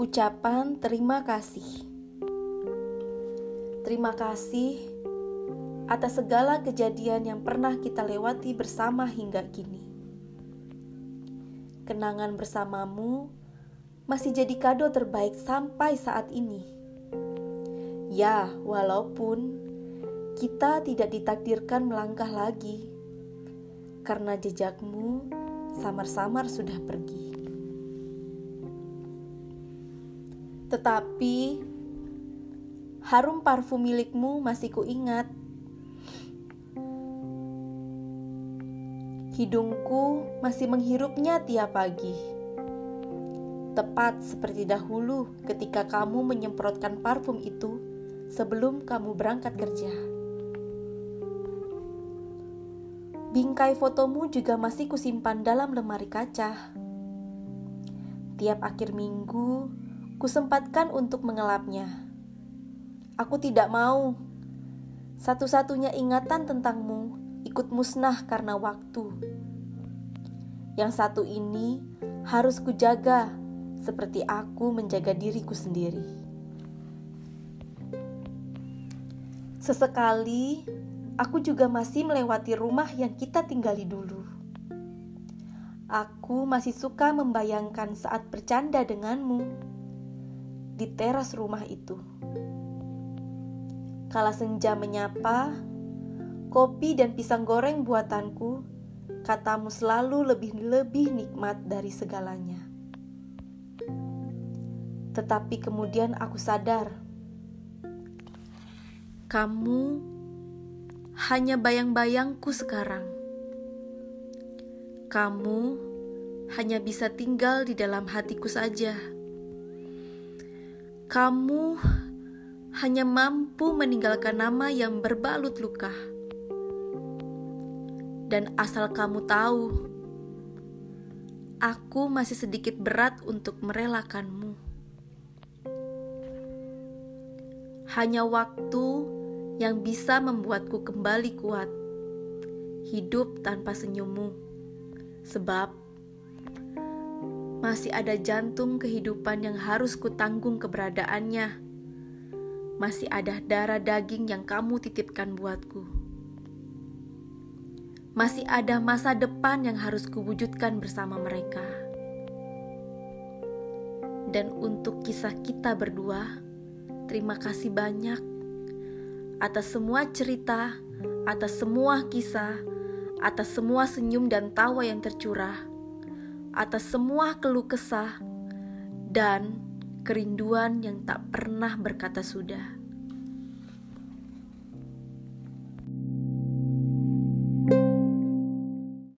Ucapan terima kasih. Terima kasih atas segala kejadian yang pernah kita lewati bersama hingga kini. Kenangan bersamamu masih jadi kado terbaik sampai saat ini. Ya, walaupun kita tidak ditakdirkan melangkah lagi karena jejakmu samar-samar sudah pergi. Tetapi harum parfum milikmu masih kuingat. Hidungku masih menghirupnya tiap pagi. Tepat seperti dahulu ketika kamu menyemprotkan parfum itu sebelum kamu berangkat kerja. Bingkai fotomu juga masih kusimpan dalam lemari kaca. Tiap akhir minggu, kusempatkan untuk mengelapnya. Aku tidak mau. Satu-satunya ingatan tentangmu ikut musnah karena waktu. Yang satu ini harus kujaga seperti aku menjaga diriku sendiri. Sesekali aku juga masih melewati rumah yang kita tinggali dulu. Aku masih suka membayangkan saat bercanda denganmu di teras rumah itu. Kala senja menyapa, kopi dan pisang goreng buatanku, katamu selalu lebih-lebih nikmat dari segalanya. Tetapi kemudian aku sadar, kamu hanya bayang-bayangku sekarang. Kamu hanya bisa tinggal di dalam hatiku saja kamu hanya mampu meninggalkan nama yang berbalut luka. Dan asal kamu tahu, aku masih sedikit berat untuk merelakanmu. Hanya waktu yang bisa membuatku kembali kuat, hidup tanpa senyummu, sebab masih ada jantung kehidupan yang harus kutanggung keberadaannya. Masih ada darah daging yang kamu titipkan buatku. Masih ada masa depan yang harus kuwujudkan bersama mereka. Dan untuk kisah kita berdua, terima kasih banyak atas semua cerita, atas semua kisah, atas semua senyum dan tawa yang tercurah atas semua keluh kesah dan kerinduan yang tak pernah berkata sudah.